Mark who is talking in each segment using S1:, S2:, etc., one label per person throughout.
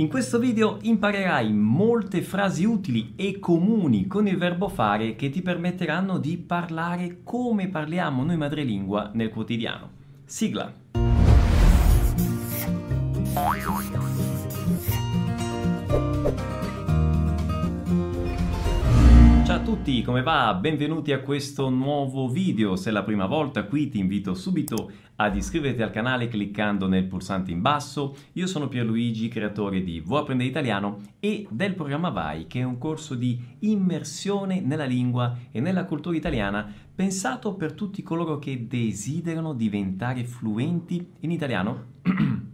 S1: In questo video imparerai molte frasi utili e comuni con il verbo fare che ti permetteranno di parlare come parliamo noi madrelingua nel quotidiano. Sigla! Ciao a tutti, come va? Benvenuti a questo nuovo video. Se è la prima volta qui ti invito subito ad iscriverti al canale cliccando nel pulsante in basso. Io sono Pierluigi, creatore di Vuoi apprendere italiano e del programma Vai, che è un corso di immersione nella lingua e nella cultura italiana pensato per tutti coloro che desiderano diventare fluenti in italiano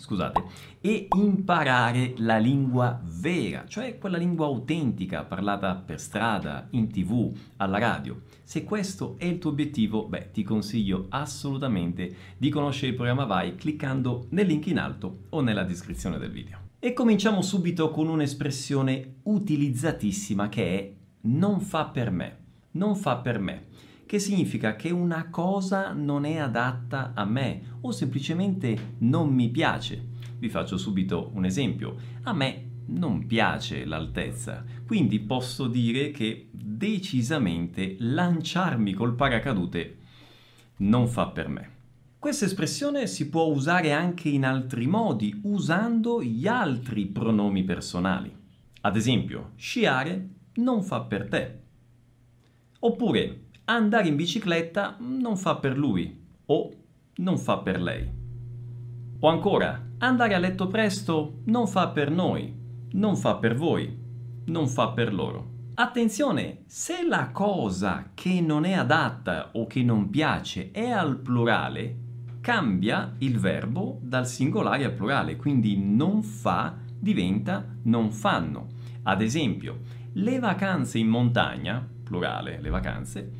S1: scusate, e imparare la lingua vera, cioè quella lingua autentica parlata per strada, in tv, alla radio. Se questo è il tuo obiettivo, beh, ti consiglio assolutamente di conoscere il programma Vai cliccando nel link in alto o nella descrizione del video. E cominciamo subito con un'espressione utilizzatissima che è non fa per me. Non fa per me che significa che una cosa non è adatta a me o semplicemente non mi piace. Vi faccio subito un esempio. A me non piace l'altezza, quindi posso dire che decisamente lanciarmi col paracadute non fa per me. Questa espressione si può usare anche in altri modi, usando gli altri pronomi personali. Ad esempio, sciare non fa per te. Oppure, andare in bicicletta non fa per lui o non fa per lei. O ancora, andare a letto presto non fa per noi, non fa per voi, non fa per loro. Attenzione, se la cosa che non è adatta o che non piace è al plurale, cambia il verbo dal singolare al plurale, quindi non fa diventa non fanno. Ad esempio, le vacanze in montagna, plurale, le vacanze,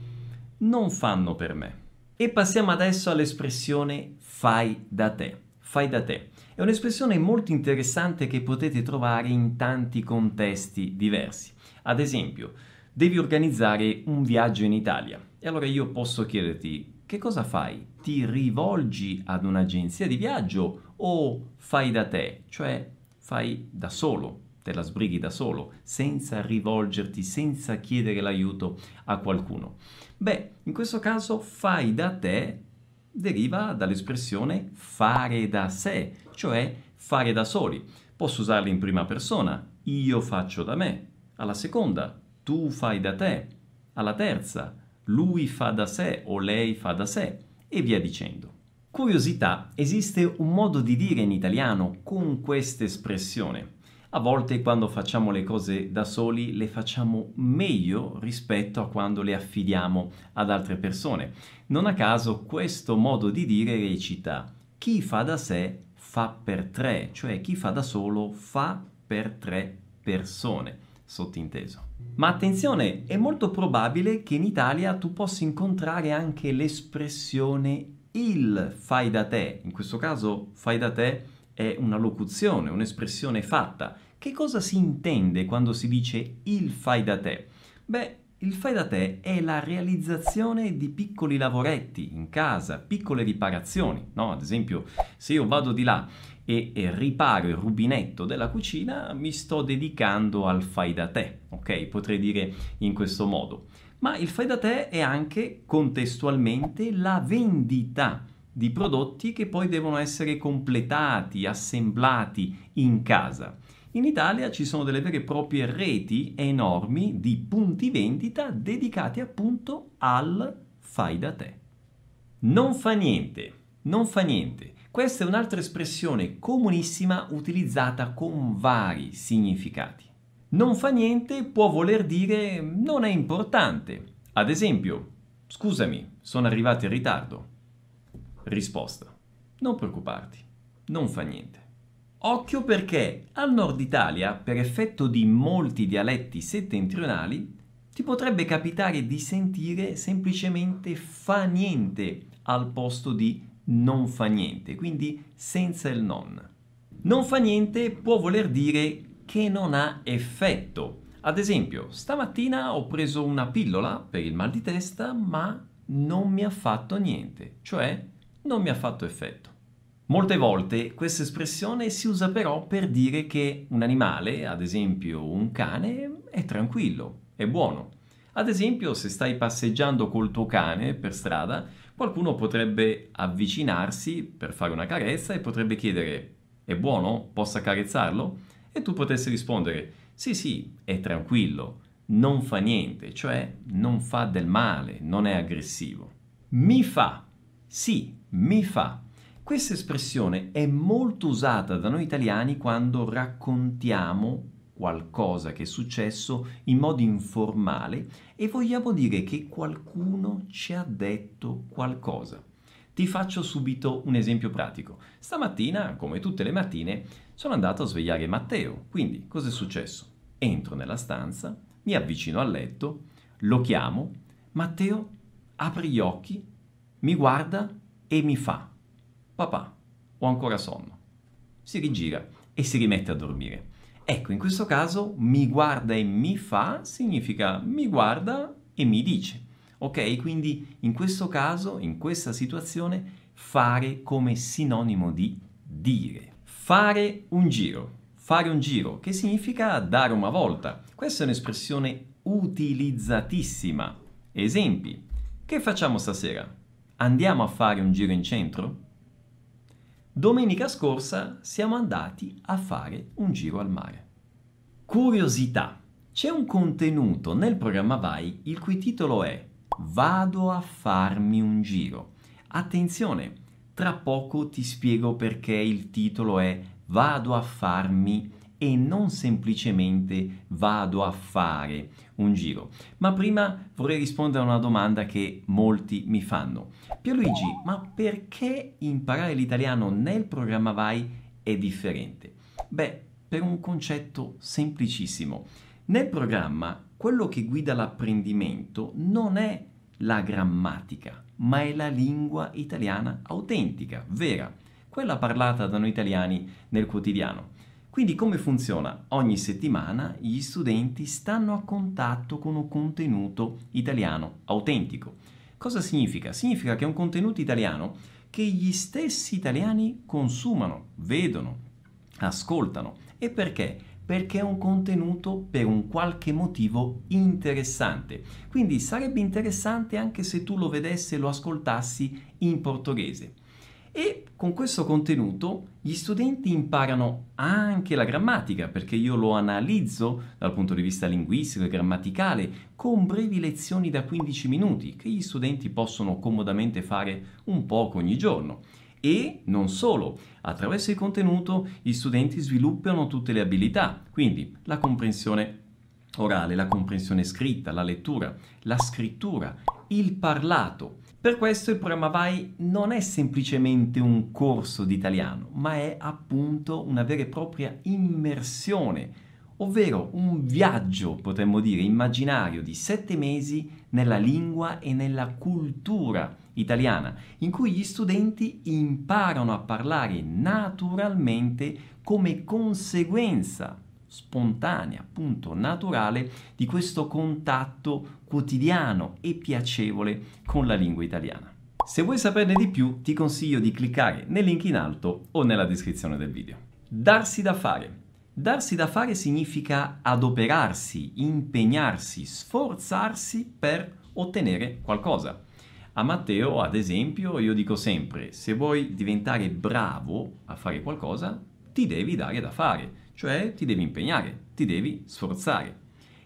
S1: non fanno per me. E passiamo adesso all'espressione fai da te. Fai da te. È un'espressione molto interessante che potete trovare in tanti contesti diversi. Ad esempio, devi organizzare un viaggio in Italia. E allora io posso chiederti che cosa fai? Ti rivolgi ad un'agenzia di viaggio o fai da te, cioè fai da solo, te la sbrighi da solo, senza rivolgerti, senza chiedere l'aiuto a qualcuno? Beh, in questo caso fai da te deriva dall'espressione fare da sé, cioè fare da soli. Posso usarla in prima persona, io faccio da me, alla seconda, tu fai da te, alla terza, lui fa da sé o lei fa da sé, e via dicendo. Curiosità, esiste un modo di dire in italiano con questa espressione. A volte quando facciamo le cose da soli le facciamo meglio rispetto a quando le affidiamo ad altre persone. Non a caso questo modo di dire recita chi fa da sé fa per tre, cioè chi fa da solo fa per tre persone, sottinteso. Ma attenzione, è molto probabile che in Italia tu possa incontrare anche l'espressione il fai da te, in questo caso fai da te è una locuzione, un'espressione fatta. Che cosa si intende quando si dice il fai da te? Beh, il fai da te è la realizzazione di piccoli lavoretti in casa, piccole riparazioni, no? Ad esempio, se io vado di là e, e, riparo il rubinetto della cucina, mi sto dedicando al fai da te, ok? Potrei dire in questo modo. Ma il fai da te è anche contestualmente la vendita di prodotti che poi devono essere completati, assemblati in casa. In Italia ci sono delle vere e proprie reti enormi di punti vendita dedicati appunto al fai da te. Non fa niente, non fa niente. Questa è un'altra espressione comunissima utilizzata con vari significati. Non fa niente può voler dire non è importante. Ad esempio, scusami, sono arrivato in ritardo. Risposta. Non preoccuparti, non fa niente. Occhio perché al nord Italia, per effetto di molti dialetti settentrionali, ti potrebbe capitare di sentire semplicemente fa niente al posto di non fa niente, quindi senza il non. Non fa niente può voler dire che non ha effetto. Ad esempio, stamattina ho preso una pillola per il mal di testa, ma non mi ha fatto niente, cioè non mi ha fatto effetto. Molte volte questa espressione si usa però per dire che un animale, ad esempio un cane, è tranquillo, è buono. Ad esempio, se stai passeggiando col tuo cane per strada, qualcuno potrebbe avvicinarsi per fare una carezza e potrebbe chiedere è buono? Posso accarezzarlo? E tu potessi rispondere sì sì, è tranquillo, non fa niente, cioè non fa del male, non è aggressivo. Mi fa, sì, mi fa. Questa espressione è molto usata da noi italiani quando raccontiamo qualcosa che è successo in modo informale e vogliamo dire che qualcuno ci ha detto qualcosa. Ti faccio subito un esempio pratico. Stamattina, come tutte le mattine, sono andato a svegliare Matteo. Quindi, cosa è successo? Entro nella stanza, mi avvicino al letto, lo chiamo, Matteo apre gli occhi, mi guarda e mi fa papà, ho ancora sonno. Si rigira e si rimette a dormire. Ecco, in questo caso mi guarda e mi fa significa mi guarda e mi dice. Ok? Quindi in questo caso, in questa situazione, fare come sinonimo di dire. Fare un giro. Fare un giro, che significa dare una volta. Questa è un'espressione utilizzatissima. Esempi. Che facciamo stasera? Andiamo a fare un giro in centro? Domenica scorsa siamo andati a fare un giro al mare. Curiosità. C'è un contenuto nel programma Vai il cui titolo è Vado a farmi un giro. Attenzione, tra poco ti spiego perché il titolo è Vado a farmi e non semplicemente vado a fare un giro. Ma prima vorrei rispondere a una domanda che molti mi fanno. Pierluigi, ma perché imparare l'italiano nel programma Vai è differente? Beh, per un concetto semplicissimo. Nel programma quello che guida l'apprendimento non è la grammatica, ma è la lingua italiana autentica, vera, quella parlata da noi italiani nel quotidiano. Quindi come funziona? Ogni settimana gli studenti stanno a contatto con un contenuto italiano autentico. Cosa significa? Significa che è un contenuto italiano che gli stessi italiani consumano, vedono, ascoltano. E perché? Perché è un contenuto per un qualche motivo interessante. Quindi sarebbe interessante anche se tu lo vedessi e lo ascoltassi in portoghese. E con questo contenuto gli studenti imparano anche la grammatica, perché io lo analizzo dal punto di vista linguistico e grammaticale con brevi lezioni da 15 minuti che gli studenti possono comodamente fare un poco ogni giorno. E non solo, attraverso il contenuto gli studenti sviluppano tutte le abilità, quindi la comprensione orale, la comprensione scritta, la lettura, la scrittura, il parlato. Per questo il programma Vai non è semplicemente un corso di italiano, ma è appunto una vera e propria immersione, ovvero un viaggio, potremmo dire, immaginario di sette mesi nella lingua e nella cultura italiana, in cui gli studenti imparano a parlare naturalmente come conseguenza spontanea, appunto naturale, di questo contatto quotidiano e piacevole con la lingua italiana. Se vuoi saperne di più, ti consiglio di cliccare nel link in alto o nella descrizione del video. Darsi da fare. Darsi da fare significa adoperarsi, impegnarsi, sforzarsi per ottenere qualcosa. A Matteo, ad esempio, io dico sempre, se vuoi diventare bravo a fare qualcosa, ti devi dare da fare cioè ti devi impegnare, ti devi sforzare.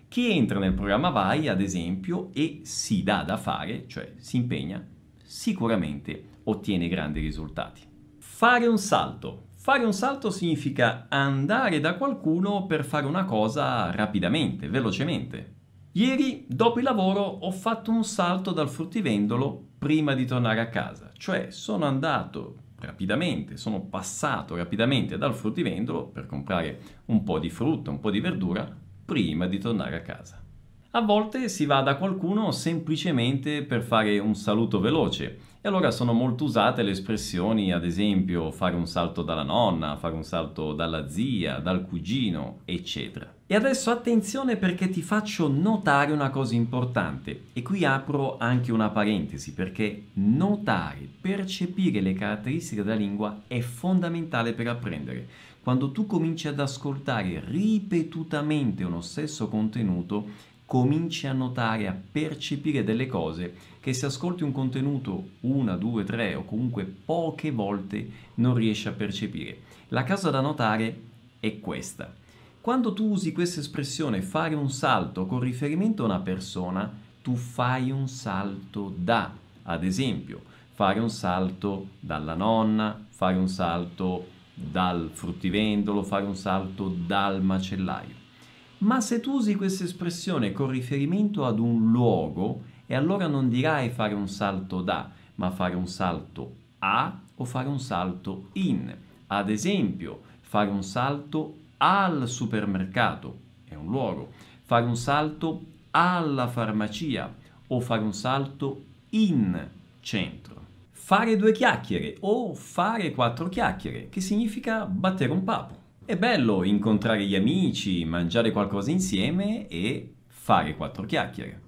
S1: Chi entra nel programma Vai, ad esempio, e si dà da fare, cioè si impegna, sicuramente ottiene grandi risultati. Fare un salto. Fare un salto significa andare da qualcuno per fare una cosa rapidamente, velocemente. Ieri, dopo il lavoro, ho fatto un salto dal fruttivendolo prima di tornare a casa, cioè sono andato rapidamente, sono passato rapidamente dal fruttivendolo per comprare un po' di frutta, un po' di verdura, prima di tornare a casa. A volte si va da qualcuno semplicemente per fare un saluto veloce e allora sono molto usate le espressioni, ad esempio, fare un salto dalla nonna, fare un salto dalla zia, dal cugino, eccetera. E adesso attenzione perché ti faccio notare una cosa importante e qui apro anche una parentesi perché notare, percepire le caratteristiche della lingua è fondamentale per apprendere. Quando tu cominci ad ascoltare ripetutamente uno stesso contenuto, cominci a notare, a percepire delle cose che se ascolti un contenuto una, due, tre o comunque poche volte non riesci a percepire. La cosa da notare è questa. Quando tu usi questa espressione fare un salto con riferimento a una persona, tu fai un salto da, ad esempio, fare un salto dalla nonna, fare un salto dal fruttivendolo, fare un salto dal macellaio. Ma se tu usi questa espressione con riferimento ad un luogo, e allora non dirai fare un salto da, ma fare un salto a o fare un salto in. Ad esempio, fare un salto al supermercato, è un luogo, fare un salto alla farmacia o fare un salto in centro. Fare due chiacchiere o fare quattro chiacchiere, che significa battere un papo. È bello incontrare gli amici, mangiare qualcosa insieme e fare quattro chiacchiere.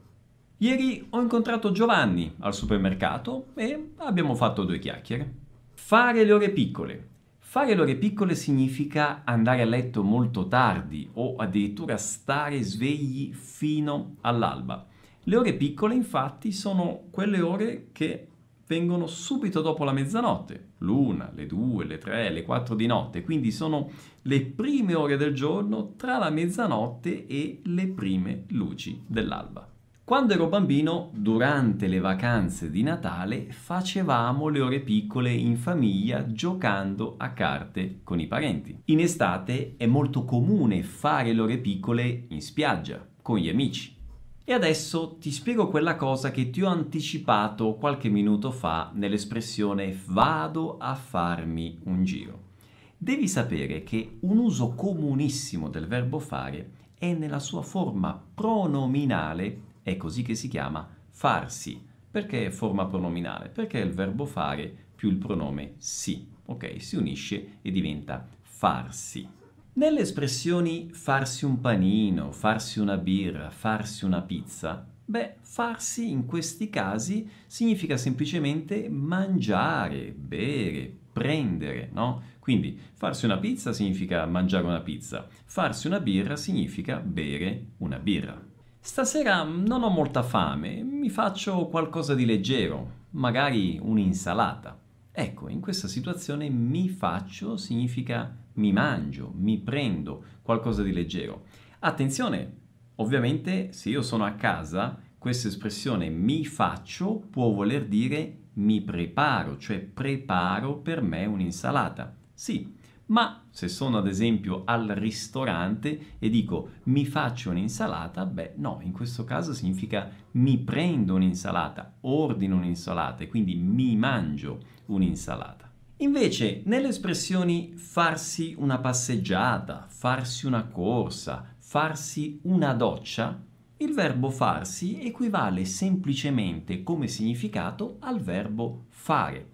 S1: Ieri ho incontrato Giovanni al supermercato e abbiamo fatto due chiacchiere. Fare le ore piccole. Fare le ore piccole significa andare a letto molto tardi o addirittura stare svegli fino all'alba. Le ore piccole infatti sono quelle ore che vengono subito dopo la mezzanotte, l'una, le due, le tre, le quattro di notte, quindi sono le prime ore del giorno tra la mezzanotte e le prime luci dell'alba. Quando ero bambino, durante le vacanze di Natale, facevamo le ore piccole in famiglia giocando a carte con i parenti. In estate è molto comune fare le ore piccole in spiaggia, con gli amici. E adesso ti spiego quella cosa che ti ho anticipato qualche minuto fa nell'espressione vado a farmi un giro. Devi sapere che un uso comunissimo del verbo fare è nella sua forma pronominale, è così che si chiama, farsi. Perché forma pronominale? Perché il verbo fare più il pronome si, ok? Si unisce e diventa farsi. Nelle espressioni farsi un panino, farsi una birra, farsi una pizza, beh, farsi in questi casi significa semplicemente mangiare, bere, prendere, no? Quindi farsi una pizza significa mangiare una pizza, farsi una birra significa bere una birra. Stasera non ho molta fame, mi faccio qualcosa di leggero, magari un'insalata. Ecco, in questa situazione mi faccio significa mi mangio, mi prendo qualcosa di leggero. Attenzione, ovviamente se io sono a casa, questa espressione mi faccio può voler dire mi preparo, cioè preparo per me un'insalata. Sì, ma se sono ad esempio al ristorante e dico mi faccio un'insalata, beh no, in questo caso significa mi prendo un'insalata, ordino un'insalata e quindi mi mangio un'insalata. Invece, nelle espressioni farsi una passeggiata, farsi una corsa, farsi una doccia, il verbo farsi equivale semplicemente come significato al verbo fare.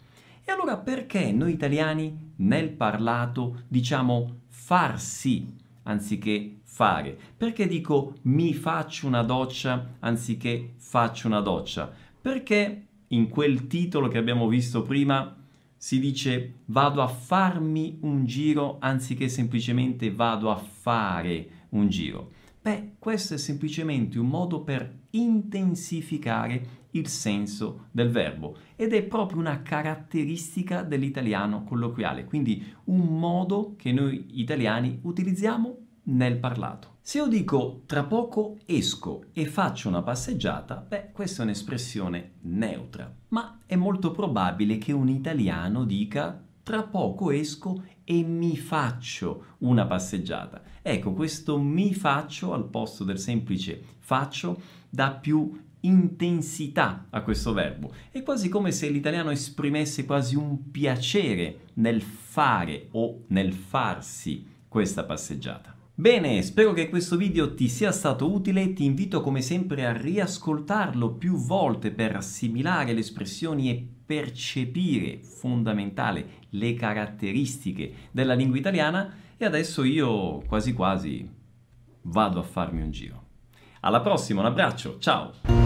S1: E allora perché noi italiani nel parlato diciamo farsi anziché fare? Perché dico mi faccio una doccia anziché faccio una doccia? Perché in quel titolo che abbiamo visto prima si dice vado a farmi un giro anziché semplicemente vado a fare un giro. Beh, questo è semplicemente un modo per intensificare il senso del verbo ed è proprio una caratteristica dell'italiano colloquiale, quindi un modo che noi italiani utilizziamo nel parlato. Se io dico tra poco esco e faccio una passeggiata, beh, questa è un'espressione neutra, ma è molto probabile che un italiano dica tra poco esco e mi faccio una passeggiata. Ecco, questo mi faccio al posto del semplice faccio dà più intensità a questo verbo. È quasi come se l'italiano esprimesse quasi un piacere nel fare o nel farsi questa passeggiata. Bene, spero che questo video ti sia stato utile, ti invito come sempre a riascoltarlo più volte per assimilare le espressioni e percepire, fondamentale, le caratteristiche della lingua italiana e adesso io quasi quasi vado a farmi un giro. Alla prossima, un abbraccio, ciao!